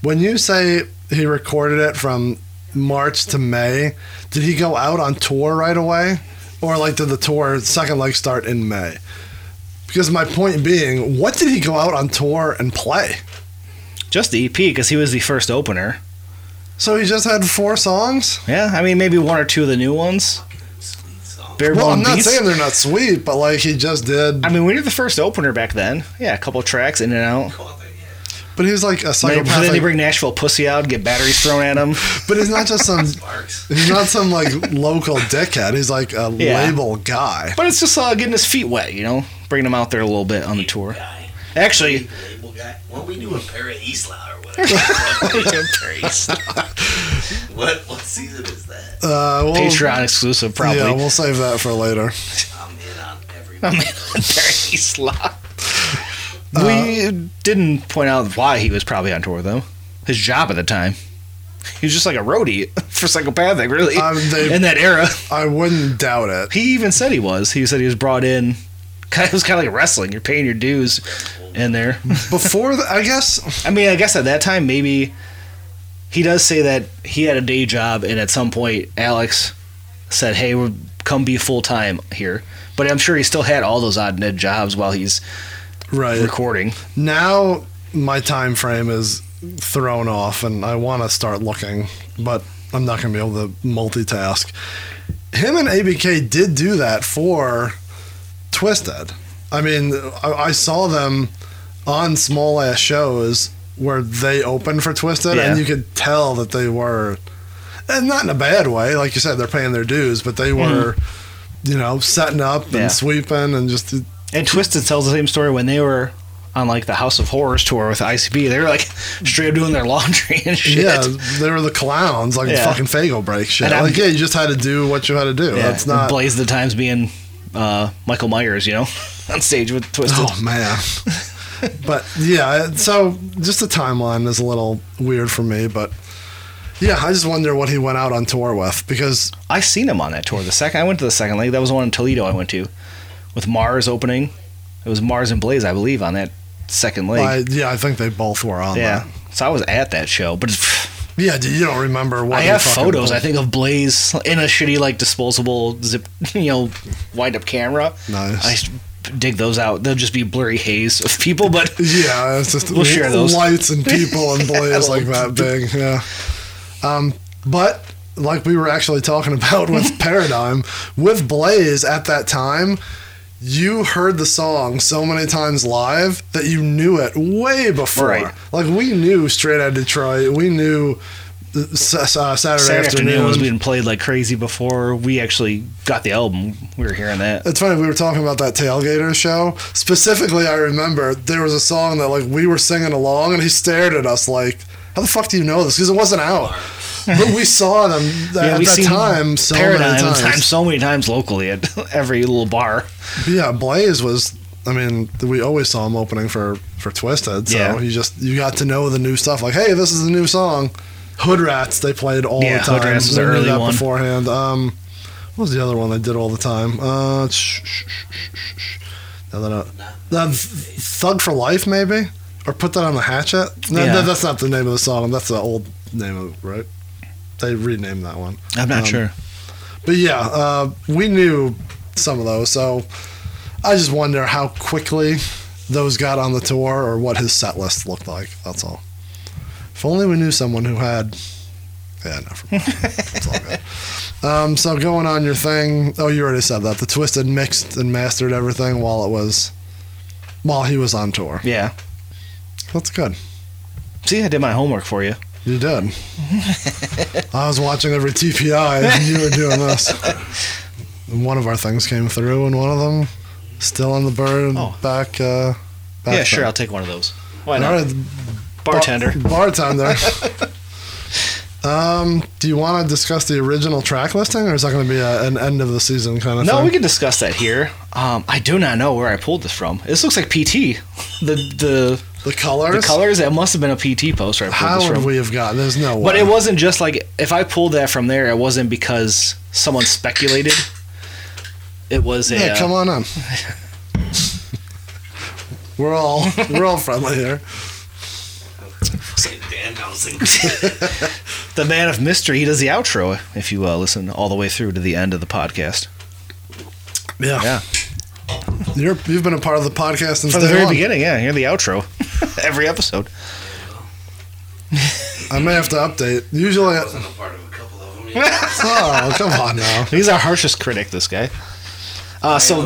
When you say he recorded it from March to May, did he go out on tour right away? Or like did the tour second leg start in May? Because my point being, what did he go out on tour and play? Just the EP because he was the first opener. So he just had four songs? Yeah, I mean maybe one or two of the new ones. Bare Well, I'm not beats. saying they're not sweet, but like he just did. I mean, we did the first opener back then. Yeah, a couple tracks in and out. But he's like a Then, then psychopath. they bring Nashville Pussy out, get batteries thrown at him. but he's not just some. he's not some like local dickhead. He's like a Yeah. label guy. But it's just uh, getting his feet wet, you know, bringing him out there a little bit on the tour. Guy. Actually, Label guy. Weren't we doing Para Isla or whatever. Paris. what what season is that? Uh, we'll, Patreon exclusive, probably. Yeah, we'll save that for later. I'm in on every. I mean, Paris lot. We didn't point out why he was probably on tour with them. His job at the time. He was just like a roadie for psychopathic, really. Um, they- in that era. I wouldn't doubt it. He even said he was. He said he was brought in. It was kind of like wrestling. You're paying your dues in there. Before, the, I guess, I mean, I guess at that time, maybe he does say that he had a day job, and at some point, Alex said, "Hey, we'll come be full time here." But I'm sure he still had all those odd and end jobs while he's right recording. now my time frame is thrown off, and I want to start looking, but I'm not going to be able to multitask. Him and ABK did do that for Twiztid. I mean, I, I saw them on small ass shows where they opened for Twiztid, Yeah. and you could tell that they were, and not in a bad way, like you said, they're paying their dues, but they were, you know, setting up and Mm-hmm. Yeah. sweeping and just And Twiztid tells the same story when they were on like the House of Horrors tour with ICP. They were like straight up doing their laundry and shit. Yeah, they were the clowns, like Yeah. fucking Fago break shit. Like, yeah, you just had to do what you had to do. Yeah, That's not. Blaze the Times being uh, Michael Myers, you know, on stage with Twiztid. Oh man. but yeah, so just the timeline is a little weird for me, but yeah, I just wonder what he went out on tour with because I seen him on that tour. The second I went to the second leg, that was the one in Toledo I went to, with Mars opening. It was Mars and Blaze, I believe, on that second leg. I, yeah, I think they both were on yeah, that. so I was at that show, but Yeah, you don't remember what I have photos. I think of Blaze in a shitty like disposable zip, you know, wind up camera. Nice. I dig those out. They'll just be blurry haze of people, but Yeah, it's just We'll share those. lights and people and blaze like that big. Yeah. Um, but like we were actually talking about with Paradigm, with Blaze at that time, you heard the song so many times live that you knew it way before. Right. Like we knew Straight Out of Detroit. We knew uh, uh, Saturday, Saturday afternoon. afternoon was being played like crazy before we actually got the album. We were hearing that. It's funny we were talking about that Tailgater show. Specifically, I remember there was a song that like we were singing along, and he stared at us like, "How the fuck do you know this?" Because it wasn't out. But we saw them th- at that time so Paradigm many times. times so many times locally at every little bar. Yeah, Blaze was. I mean, we always saw him opening for for Twiztid. So Yeah. you just you got to know the new stuff. Like, hey, this is the new song. Hood Rats they played all Yeah, the time. Hood Rats was the early that one. beforehand. Um, what was the other one they did all the time? Uh, shh, shh, shh. Now that I- uh, Thug for Life, maybe, or put that on the Hatchet. No, Yeah. no, that's not the name of the song. That's the old name of it, right? They renamed that one. I'm not Um, sure. But yeah, uh, we knew some of those, so I just wonder how quickly those got on the tour or what his set list looked like. That's all. If only we knew someone who had. Yeah, never mind. it's all good. Um, so going on your thing. Oh, you already said that. The Twiztid mixed and mastered everything while it was. While he was on tour. Yeah. That's good. See, I did my homework for you. You did. I was watching every TPI and you were doing this. And one of our things came through, and one of them still on the bird Oh. back. Uh, back yeah, sure. I'll take one of those. Why All not? right, Bartender. bar- bartender. um, do you want to discuss the original track listing, or is that going to be a, an end of the season kind of No, thing? we can discuss that here. Um, I do not know where I pulled this from. This looks like PT. The the the colors. the colors. It must have been a PT poster. I pulled How this would from. we have gotten? There's no way. But it wasn't just like if I pulled that from there, it wasn't because someone speculated. It was a Yeah, uh, come on on. we're all we're all friendly here. The man of mystery. He does the outro. If you uh, listen all the way through to the end of the podcast, Yeah. Yeah. You're, you've been a part of the podcast since from the very one. beginning, yeah, You're the outro every episode. I may have to update. Usually, I wasn't a part of a couple of them. Yeah. oh come on now. He's our harshest critic. This guy. Uh, so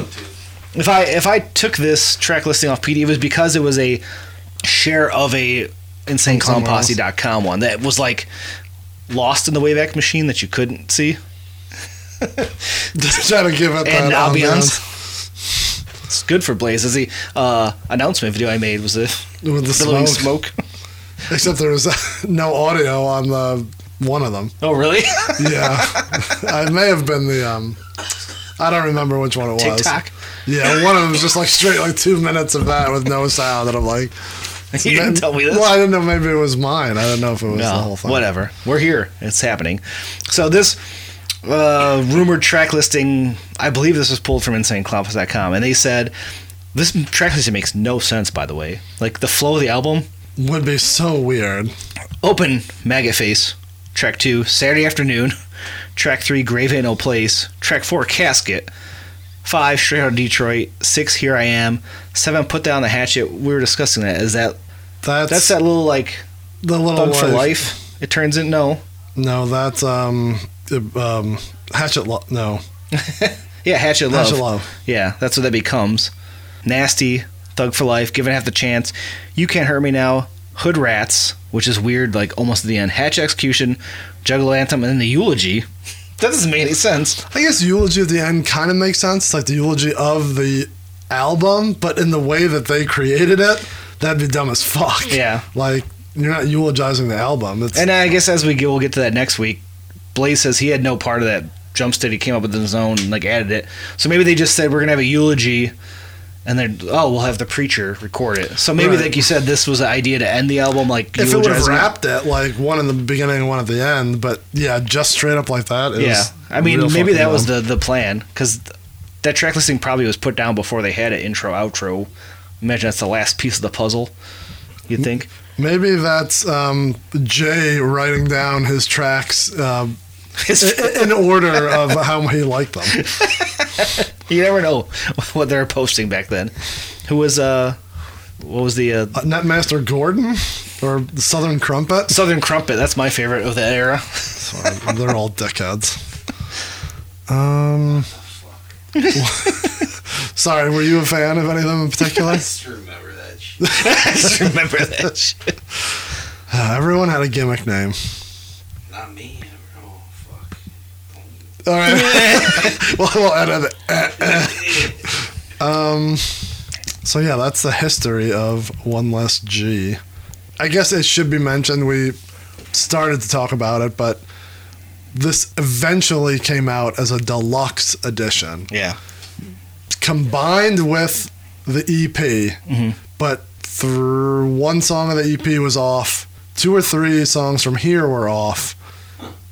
if I if I took this track listing off PD, it was because it was a share of a InsaneClownPosse.com one that was like lost in the Wayback Machine that you couldn't see. Just trying to give it and that ambiance. It's good for Blaze. As the uh, announcement video I made was the with the billowing smoke. except there was no audio on the one of them. Oh, really? Yeah, it may have been the um, I don't remember which one it was. TikTok. Yeah, one of them was just like straight like two minutes of that with no sound, and I'm like, You didn't tell me this. Well, I didn't know. Maybe it was mine. I didn't know if it was the whole thing. whatever. We're here. It's happening. So this uh, rumored track listing, I believe this was pulled from InsaneClownPosse.com, and they said this track listing makes no sense. By the way, like the flow of the album, Would be so weird. open Maggot Face, track two, Saturday Afternoon, track three, Grave Ain't No Place, track four, Casket, five, Straight Out of Detroit, six, Here I Am, seven, Put Down the Hatchet. We were discussing that. Is that That's that's that little like the little Thug for Life? It turns in no. No, that's um, um, Hatchet. Lo- no, Yeah, Hatchet Love. Hatchet Love. Yeah, that's what that becomes. Nasty, Thug for Life, Given Half the Chance, You Can't Hurt Me Now, Hood Rats, which is weird, like almost at the end, Hatch Execution, Juggalo Anthem, and then the Eulogy. That doesn't make any sense. I guess eulogy at the end kind of makes sense, like the eulogy of the album, but in the way that they created it, that'd be dumb as fuck. Yeah. like you're not eulogizing the album. It's And I guess as we get, we'll get to that next week. Blaze says he had no part of that Jumpsteady. He came up with his own and like added it. So maybe they just said we're gonna have a eulogy, and then oh we'll have the preacher record it. So maybe Right. like you said, this was the idea to end the album like if it would have wrapped it like one in the beginning and one at the end, but yeah, just straight up like that. Yeah, I mean, maybe that was the the plan because that track listing probably was put down before they had an intro outro. Imagine that's the last piece of the puzzle. You'd think. maybe that's um, Jay writing down his tracks i- in order of how he liked them. you never know what they were posting back then. Who was uh, what was the uh, Uh, Netmaster Gordon or Southern Crumpet. Southern Crumpet? That's my favorite of that era. Sorry, they're all dickheads. Um, sorry, were you a fan of any of them in particular? Just remember that shit. I just remember that shit. Uh, everyone had a gimmick name. Not me. All right, well, we'll edit it. um, so yeah, that's the history of One Less G. I guess it should be mentioned we started to talk about it, but this eventually came out as a deluxe edition. Yeah. combined with the EP, mm-hmm. but through one song of the EP was off, two or three songs from here were off,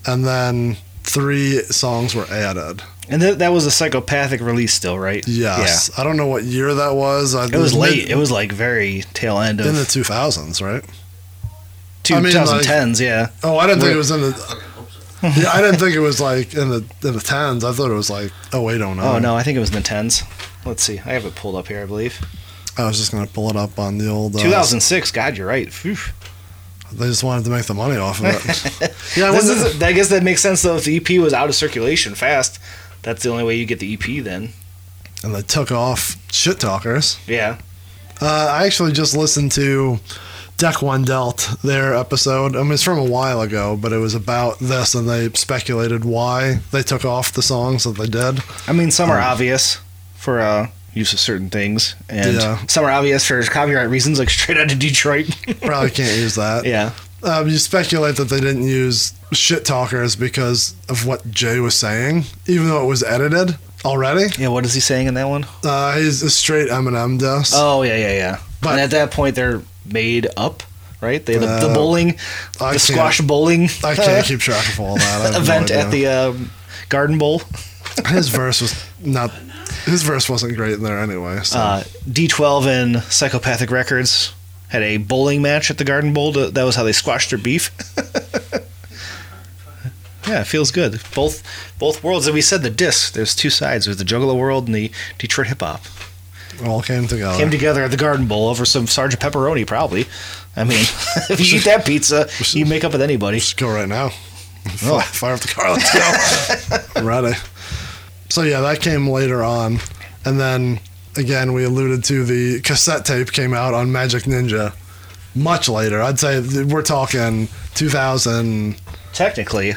and then three songs were added. And that that was a psychopathic release still, right? Yes, I don't know what year that was. I, It was late. It was like very tail end of in the 2000s, right? two like- 2010s. yeah. Oh, I didn't think it was in the. fucking hope so. Yeah, I didn't think it was like in the in the tens. I thought it was like oh wait, oh no. Oh no, I think it was in the tens. Let's see. I have it pulled up here, I believe. I was just gonna pull it up on the old. Uh, 2006. God, you're right. Phew. They just wanted to make the money off of it. yeah, I is, I guess that makes sense though. If the EP was out of circulation fast, that's the only way you get the EP. Then, and they took off shit talkers. yeah. Uh, I actually just listened to Deck One Dealt their episode. I mean, it's from a while ago, but it was about this, and they speculated why they took off the songs that they did. I mean, some are Um, obvious for uh, use of certain things, and Yeah. some are obvious for copyright reasons, like straight out of Detroit. Probably can't use that. yeah. Um, you speculate that they didn't use shit talkers because of what Jay was saying, even though it was edited already. Yeah. What is he saying in that one? Uh, he's a straight Eminem diss. Oh yeah, yeah, yeah. But- and at that point, they're made up, right? They the, the Uh, bowling, I the squash bowling. I can't keep track of all that. Have no event at the um, Garden Bowl. his verse was not. His verse wasn't great in there anyway. So. Uh, D12 and Psychopathic Records had a bowling match at the Garden Bowl. To, that was how they squashed their beef. yeah, it feels good. Both both worlds. And we said the disc. There's two sides. There's the Juggalo world and the Detroit hip hop. all came together. Came together at the Garden Bowl over some Sergeant Pepperoni, probably. I mean, if you eat that pizza, you make up with anybody. Just go right now. Oh. Fire, up the car. Let's go. Ready. So yeah, that came later on, and then again we alluded to the cassette tape came out on Majik Ninja much later. I'd say we're talking 2000. Technically,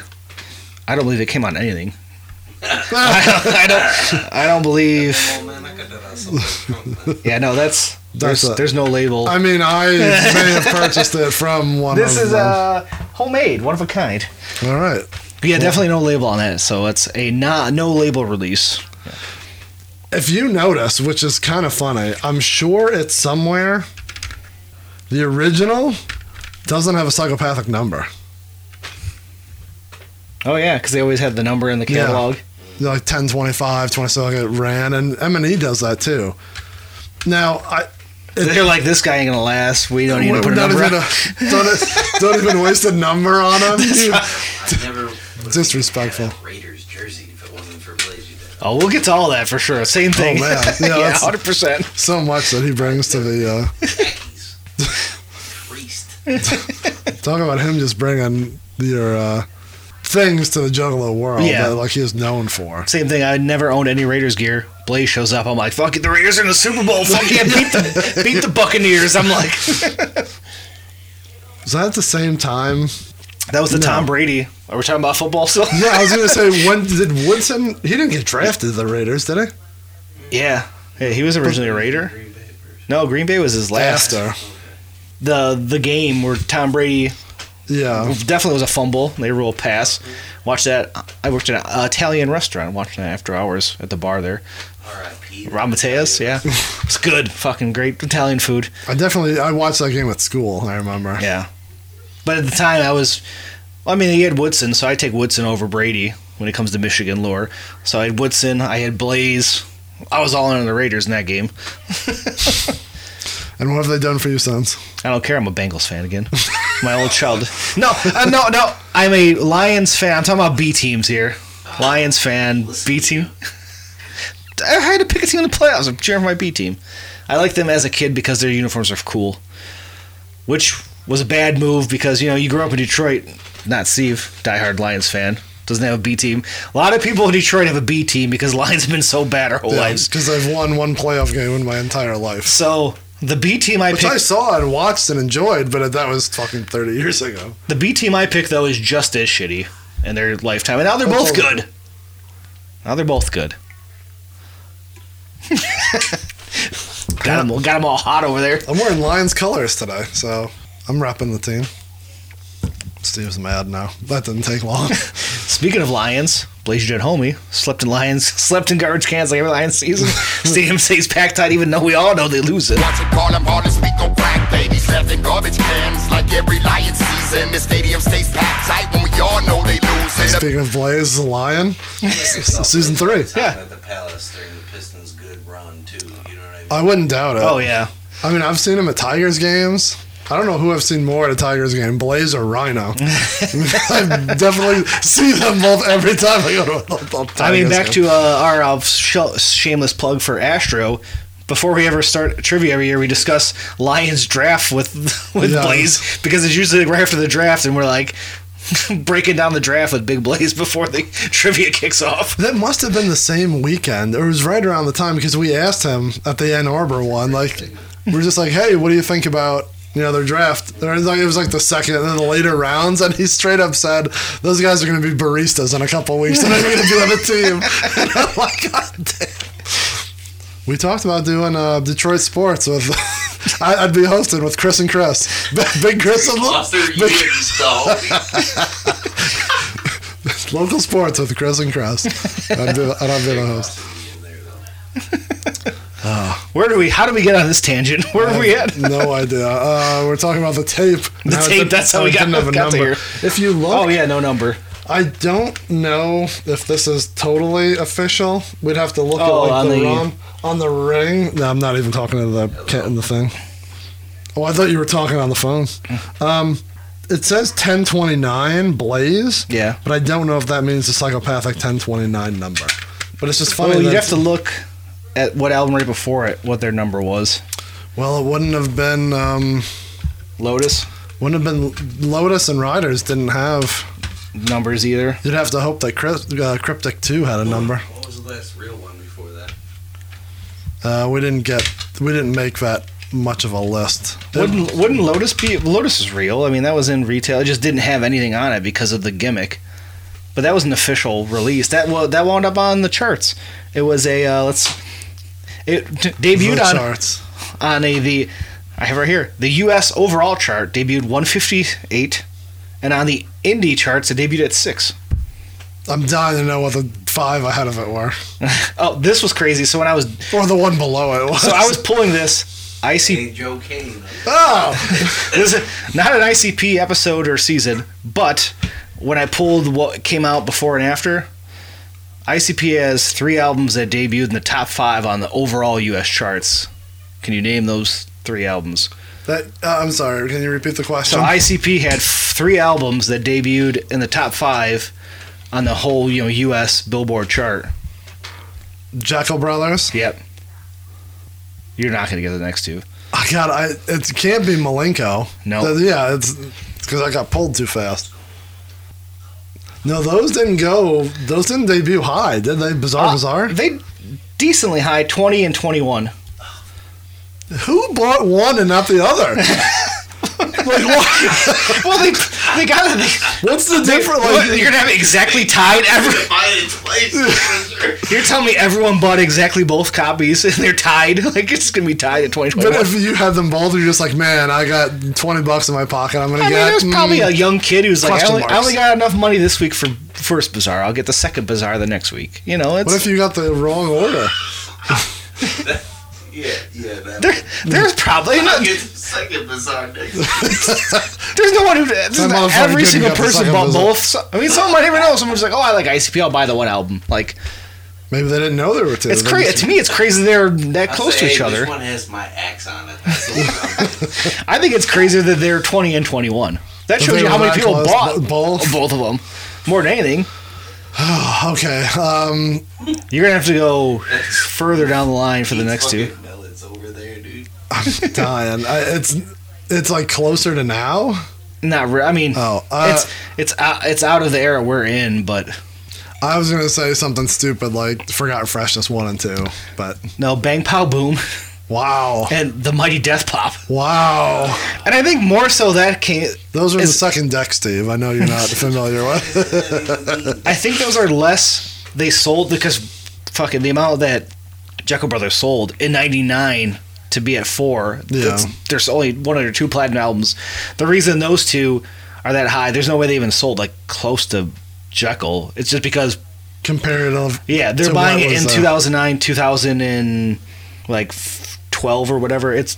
I don't believe it came on anything. I, don't, I don't. I don't believe. Man, I got that on something. Yeah, no, that's There's, That's it. there's no label. I mean, I may have purchased it from one of the this is them. uh, homemade, one of a kind. All right. Yeah, definitely no label on that. So it's a not no label release. If you notice, which is kind of funny, I'm sure it's somewhere. The original doesn't have a psychopathic number. Oh yeah, because they always had the number in the catalog. Yeah. catalog. like 10, 25, 26, like it ran, and MNE does that too. Now, I They're like, this guy ain't gonna last. We don't need to put a number. even on- a- don't, don't even waste a number on him. I never would Disrespectful. Raiders jersey if it wasn't for Blaze. You did. Oh, we'll get to all that for sure. Same thing. Oh, man. Yeah, yeah, that's- hundred percent. So much that he brings to the. Uh, Priest. talk about him just bringing your uh, things to the Juggalo world Yeah. that like he is known for. Same thing. I never owned any Raiders gear. Blaze shows up. I'm like, fuck it, the Raiders are in the Super Bowl. Fuck yeah, beat the beat the Buccaneers. I'm like, Was that at the same time? That was the No. Tom Brady. Are we talking about football still? Yeah, I was gonna say when did Woodson? He didn't get drafted to the Raiders, did he? Yeah. Yeah, he was originally a Raider. Green No, Green Bay was his last. After. The the game where Tom Brady Yeah. definitely was a fumble. They rule pass. Watch that. I worked at an Italian restaurant. Watching that after hours at the bar there. R.I.P. Rob Mateus, yeah, it's good. Fucking great Italian food. I definitely I watched that game at school. I remember. Yeah, but at the time I was. I mean, he had Woodson, so I take Woodson over Brady when it comes to Michigan lore. So I had Woodson, I had Blaze. I was all in on the Raiders in that game. And what have they done for you since? I don't care. I'm a Bengals fan again. My old child. No, uh, no, no. I'm a Lions fan. I'm talking about B teams here. Lions fan, Listen B team. I had to pick a team in the playoffs. I'm cheering for my B team. I like them as a kid because their uniforms are cool, which was a bad move because you know you grew up in Detroit. Not Steve, diehard Lions fan. Doesn't have a B team. A lot of people in Detroit have a B team because Lions have been so bad our whole lives. because I've won one playoff game in my entire life. So the B team I Which picked. I saw and watched and enjoyed, but that was fucking 30 years ago. The B team I picked though is just as shitty in their lifetime, and now they're both good. Now they're both good. got them, got them all hot over there. I'm wearing Lions colors today, so I'm repping the team. Steve's mad now. That didn't take long. Speaking of Lions, Blaze Jet Homie slept in Lions, slept in garbage cans like every Lions season. Stadium stays packed tight, even though we all know they lose it. Watch it call them all and speak on crack babies left in garbage cans like every lion season. The stadium stays packed tight when we all know they lose it. Speaking of Blaze the Lion, season three. Yeah. At the Palace during the Pistons' good run too. You know what I mean? I wouldn't doubt it. Oh yeah, I mean, I've seen him at Tigers games. I don't know who I've seen more at a Tigers game, Blaze or Rhino. I definitely see them both every time I go to a, a Tigers I mean, back game. to uh, our uh, sh- shameless plug for Astro. Before we ever start trivia every year, we discuss Lions draft with with Yeah. Blaze because it's usually right after the draft, and we're like breaking down the draft with Big Blaze before the trivia kicks off. That must have been the same weekend, it was right around the time because we asked him at the Ann Arbor one. Like, we're just like, "Hey, what do you think about you know their draft?" It was like, it was like the second and then the later rounds, and he straight up said, "Those guys are going to be baristas in a couple weeks, and they're going to be on the team." And I'm like, "God damn." We talked about doing uh, Detroit sports with. I- I'd be hosting with Chris and Chris, Big Chris and Cluster Big, years, local sports with Chris and Chris. I'd be, and I'd be the host. Where do we? How do we get on this tangent? Where are we at? No idea. Uh, we're talking about the tape. The Now, tape, that's how we got- got to here. If you look, Oh yeah, no number. I don't know if this is totally official. We'd have to look Oh, at like on the, the- ROM on the ring. No, I'm not even talking to the cat in the thing. Oh, I thought you were talking on the phone. Um, it says 1029 Blaze, Yeah. but I don't know if that means the psychopathic 1029 number. But it's just funny. Well, you'd have to look at what album right before it, what their number was. well, it wouldn't have been. Um, Lotus wouldn't have been Lotus and Riders didn't have. numbers either. You'd have to hope that Crypt, uh, Cryptic 2 had a number. What was the last real one before that? Uh, we didn't get, we didn't make that much of a list. Wouldn't wouldn't Lotus be? Lotus is real. I mean, that was in retail. It just didn't have anything on it because of the gimmick. But that was an official release. That wa- that wound up on the charts. It was a uh, let's. It t- the debuted on charts. on a the I have right here the U.S. overall chart debuted 158, and on the indie charts it debuted at six. I'm dying to know what the five ahead of it were, Oh, this was crazy. So when I was or the one below it was. so I was pulling this ICP Hey, Joe Kane. Oh, this is not an ICP episode or season, but when I pulled what came out before and after, ICP has three albums that debuted in the top five on the overall U.S. charts. Can you name those three albums? that. Uh, I'm sorry. Can you repeat the question? So ICP had f- three albums that debuted in the top five on the whole you know U.S. Billboard chart. Jeckel Brothers. Yep. You're not gonna get the next two. I got. I. It can't be Milenko. No. Th- yeah, it's because I got pulled too fast. No, those didn't go. Those didn't debut high, did they? Bizarre, Uh, bizarre. They decently high, twenty and twenty-one. Who bought one and not the other? like, what? Well, they they got it. What's the difference? What, Like, you're gonna have exactly tied. Every, Buy it twice. for sure. you're telling me everyone bought exactly both copies and they're tied. Like it's gonna be tied at twenty but if you had them both, you're just like, man, I got twenty bucks in my pocket. I'm gonna I mean, get. there's probably mm, a young kid who's like, I only, I only got enough money this week for first bazaar. I'll get the second bazaar the next week. You know, it's What if you got the wrong order? Yeah, yeah. That there, there's probably no, I'll get second bizarre next. there's no one who not every single person bought bazaar. both. I mean, someone might even know. Someone's like, oh, I like ICP. I'll buy the one album. Like Maybe they didn't know there were two. it's crazy to me. It's crazy they're that I close say, to each hey, other. Which one has my axe on it? That's the one. I think it's crazier that they're 20 and 21. That But shows you how many people bought both? both of them. More than anything, Okay. Um, you're gonna have to go further down the line for the next two. Fucking Melons over there, dude. I'm dying. I, it's it's like closer to now. Not, re- I mean, Oh, uh, it's it's out, it's out of the era we're in, but I was gonna say something stupid like Forgotten Freshness one and two, but no, Bang Pow Boom wow, and the Mighty Death Pop, wow, and I think more so that came. those are the second deck, Steve. I know you're not familiar with. I think those are less they sold because fucking the amount that Jeckel Brothers sold in '99 to be at four. Yeah. there's only one or two platinum albums. The reason those two are that high, there's no way they even sold like close to Jeckel. It's just because Comparative, yeah, they're buying it in uh, 2009, 2000 and like 12 or whatever. It's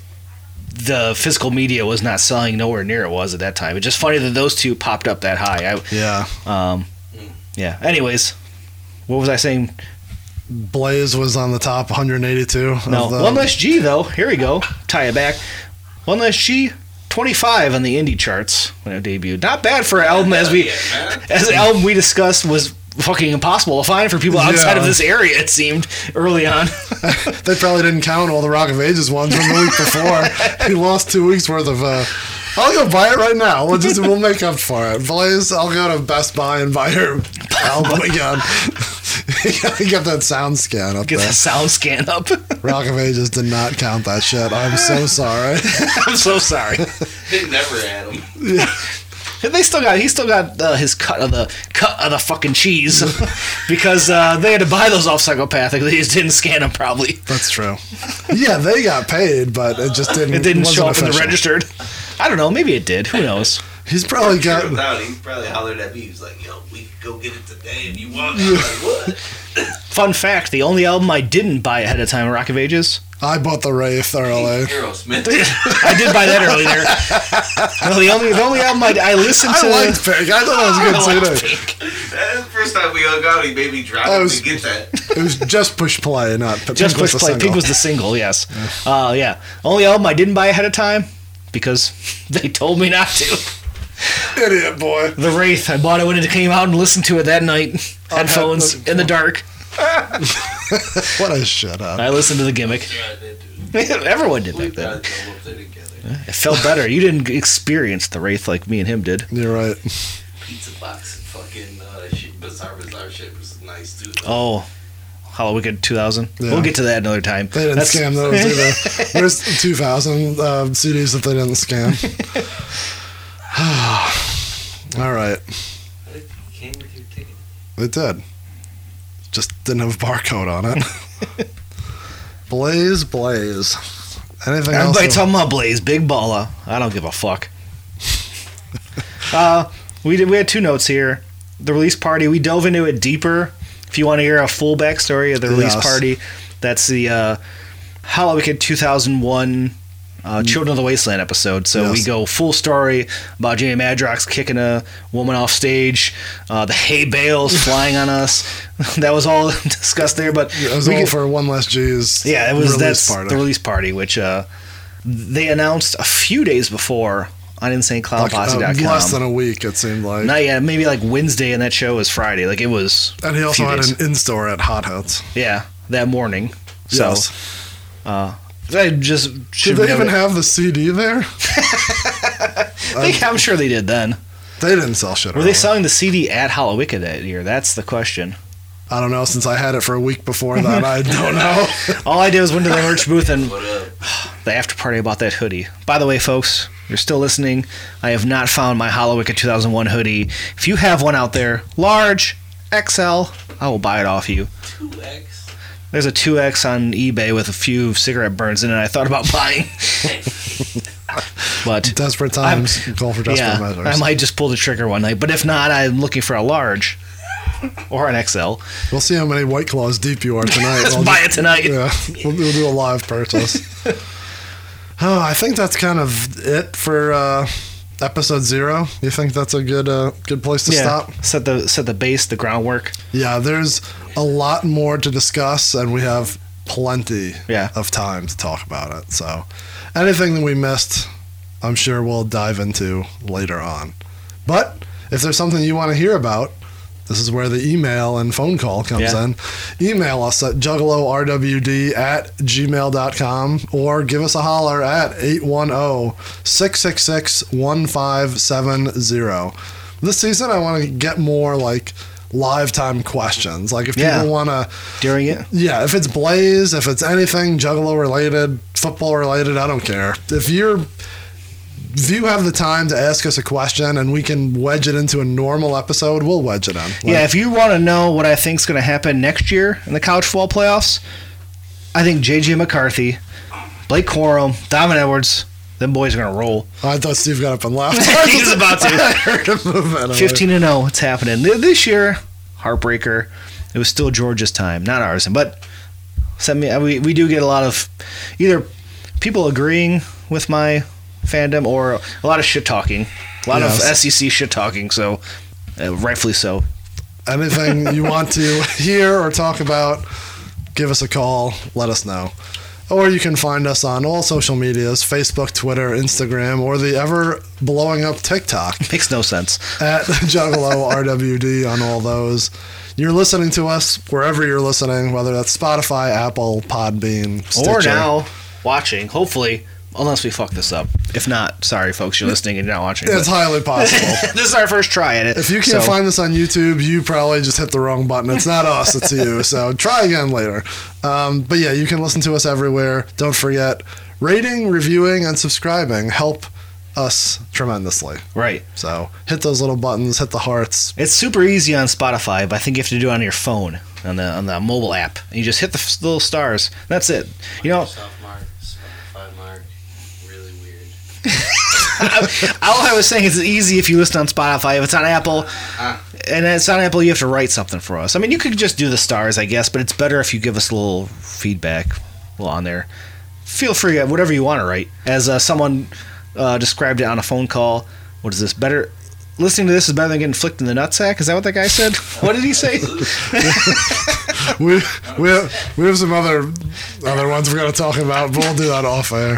the physical media was not selling nowhere near it was at that time. It's just funny that those two popped up that high. I, yeah. um, yeah. Anyways, what was I saying? Blaze was on the top 182. of No, the- one less G though. Here we go. Tie it back. One less G. 25 on the indie charts when it debuted. Not bad for an album as we as the album we discussed was fucking impossible to find for people outside Yeah. of this area. It seemed early on. They probably didn't count all the Rock of Ages ones from the week before. he lost two weeks worth of. Uh, I'll go buy it right now. We'll just we'll make up for it. Blaze, I'll go to Best Buy and buy your album again. you got that sound scan up Get there. the sound scan up. Rock of Ages did not count that shit. I'm so sorry. I'm so sorry. They never had them. They still got he still got uh, his cut of the cut of the fucking cheese because uh, they had to buy those off psychopathic. They just didn't scan them probably. That's true. Yeah, they got paid, but it just didn't. It didn't wasn't show up in the registered. I don't know. Maybe it did. Who knows? He's probably got. Turned out, he probably hollered at me. He was like, "Yo, we could go get it today if you want." I was like, "What?" Fun fact: the only album I didn't buy ahead of time, Rock of Ages. I bought the Wraith early. Aerosmith. I did buy that earlier. No, the only the only album I, I listened to. I liked Pink. I thought that was a I good liked CD. Pink. That's the first time we hung out. He made me drive I was- to get that. It was just push play, not Pink Just push play. single. Pink was the single. Yes. Uh, yeah. Only album I didn't buy ahead of time because they told me not to. Idiot boy. The Wraith. I bought it when it came out and listened to it that night. Headphones headphones. in the dark. What a shut up. I listened to the gimmick. Yeah, I did, dude. Everyone did We back then. gotta go up there together. It felt better. You didn't experience the Wraith like me and him did. You're right. Pizza box and fucking uh, shit, bizarre, bizarre shit was nice too. though. Oh, Hallowicked 2000. Yeah. We'll get to that another time. They didn't That's- scam those either. There's 2,000 uh, CDs that they didn't scam. All right. You came with your ticket. It did. Just didn't have a barcode on it. Blaze, Blaze. Anything else? Everybody to- talking about Blaze, big baller. I don't give a fuck. uh, we did. We had two notes here. The release party. We dove into it deeper. If you want to hear a full backstory of the release Yes. party, that's the uh, Halloween 2001 uh, Children of the Wasteland episode. So we go full story about Jamie Madrox kicking a woman off stage, uh, the hay bales flying on us. that was all discussed there. But it was we all could- for one less G's. yeah, it was that's party. the release party, which uh, they announced a few days before on like, uh, InsaneClownPosse.com. less than a week. It seemed like. Not yet, maybe like Wednesday, and that show was Friday. Like it was, and he also had days. an in store at Hot Hats. yeah, that morning. So yes. uh, I just Did should they even it. have the CD there? Um, they- I'm sure they did then. They didn't sell shit. Were they early. selling the CD at Hallowicked that year? That's the question. I don't know. Since I had it for a week before that, I don't know. All I did was went to the merch booth and the after party about that hoodie. By the way, folks, you're still listening. I have not found my Hallowicked 2001 hoodie. If you have one out there, large, XL, I will buy it off you. Two X. There's a 2X on eBay with a few cigarette burns in it. I thought about buying, but Desperate times call for desperate yeah, measures. I might just pull the trigger one night. But if not, I'm looking for a large or an XL. We'll see how many White Claws deep you are tonight. Let's I'll buy just- it tonight. Yeah, we'll, we'll do a live purchase. oh, I think that's kind of it for uh, episode zero. You think that's a good uh, good place to stop? Set the set the base, the groundwork. Yeah, there's a lot more to discuss, and we have plenty Yeah. of time to talk about it. So, anything that we missed, I'm sure we'll dive into later on. But if there's something you want to hear about, this is where the email and phone call comes Yeah. in. Email us at juggalorwd at gmail.com or give us a holler at 810 666 1570. This season, I want to get more like live time questions. Like if people Yeah. want to During it, yeah, if it's Blaze, if it's anything Juggalo related, football related, I don't care. If you're if you have the time to ask us a question and we can wedge it into a normal episode, we'll wedge it in. Like, yeah. If you want to know what I think's going to happen next year in the college football playoffs, I think JJ McCarthy, Blake Corum, Donovan Edwards, them boys are going to roll. I thought Steve got up and laughed. He was about to. I heard him move in. I'm 15 and 0. It's happening. This year, heartbreaker. It was still Georgia's time, not ours. But send me. We, we do get a lot of either people agreeing with my fandom or a lot of shit talking. A lot Yes. of SEC shit talking. So, uh, rightfully so. Anything you want to hear or talk about, give us a call. Let us know. Or you can find us on all social medias Facebook, Twitter, Instagram, or the ever blowing up TikTok. Makes no sense. at Juggalo RWD on all those. You're listening to us wherever you're listening, whether that's Spotify, Apple, Podbean, Stitcher. Or now watching. Hopefully, unless we fuck this up. If not, sorry, folks, you're listening and you're not watching. It's but- highly possible. this is our first try at it. if you can't so- find this on YouTube, you probably just hit the wrong button. It's not us, it's you. So try again later. Um, but yeah, you can listen to us everywhere. Don't forget rating, reviewing, and subscribing help us tremendously. right. So hit those little buttons, hit the hearts. It's super easy on Spotify, but I think you have to do it on your phone on the on the mobile app. And you just hit the little stars. That's it. You know, Microsoft Mark, Spotify Mark, really weird. all I was saying is it's easy if you listen on Spotify. If it's on Apple, and it's on Apple, you have to write something for us. I mean, you could just do the stars, I guess, but it's better if you give us a little feedback while on there. Feel free, uh, whatever you want to write. As uh, someone uh, described it on a phone call, what is this better? Listening to this is better than getting flicked in the nutsack. Is that what that guy said? What did he say? we we have, we have some other other ones we're gonna talk about, but we'll do that off air.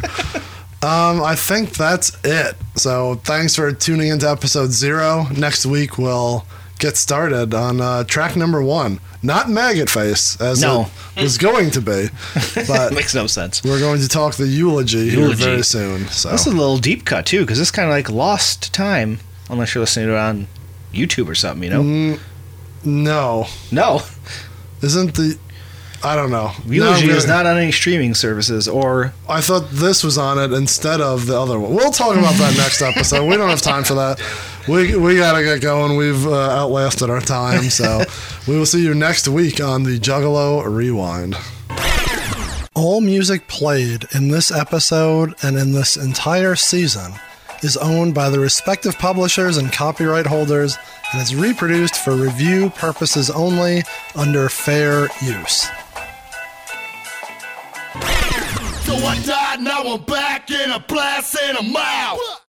Um, I think that's it. So thanks for tuning into episode zero. Next week we'll get started on uh, track number one. Not maggot face as No. it was going to be, but Makes no sense. we're going to talk the eulogy, here very soon. So This is a little deep cut too, because it's kind of like lost time, unless you're listening to it on YouTube or something. You know? Mm, no, No, isn't the I don't know. Eulogy no, is not on any streaming services, or I thought this was on it instead of the other one. We'll talk about that next episode. We don't have time for that. We we gotta get going. We've uh, outlasted our time, so we will see you next week on the Juggalo Rewind. All music played in this episode and in this entire season is owned by the respective publishers and copyright holders and is reproduced for review purposes only under fair use. So I died, now I'm back in a blast and a mouth.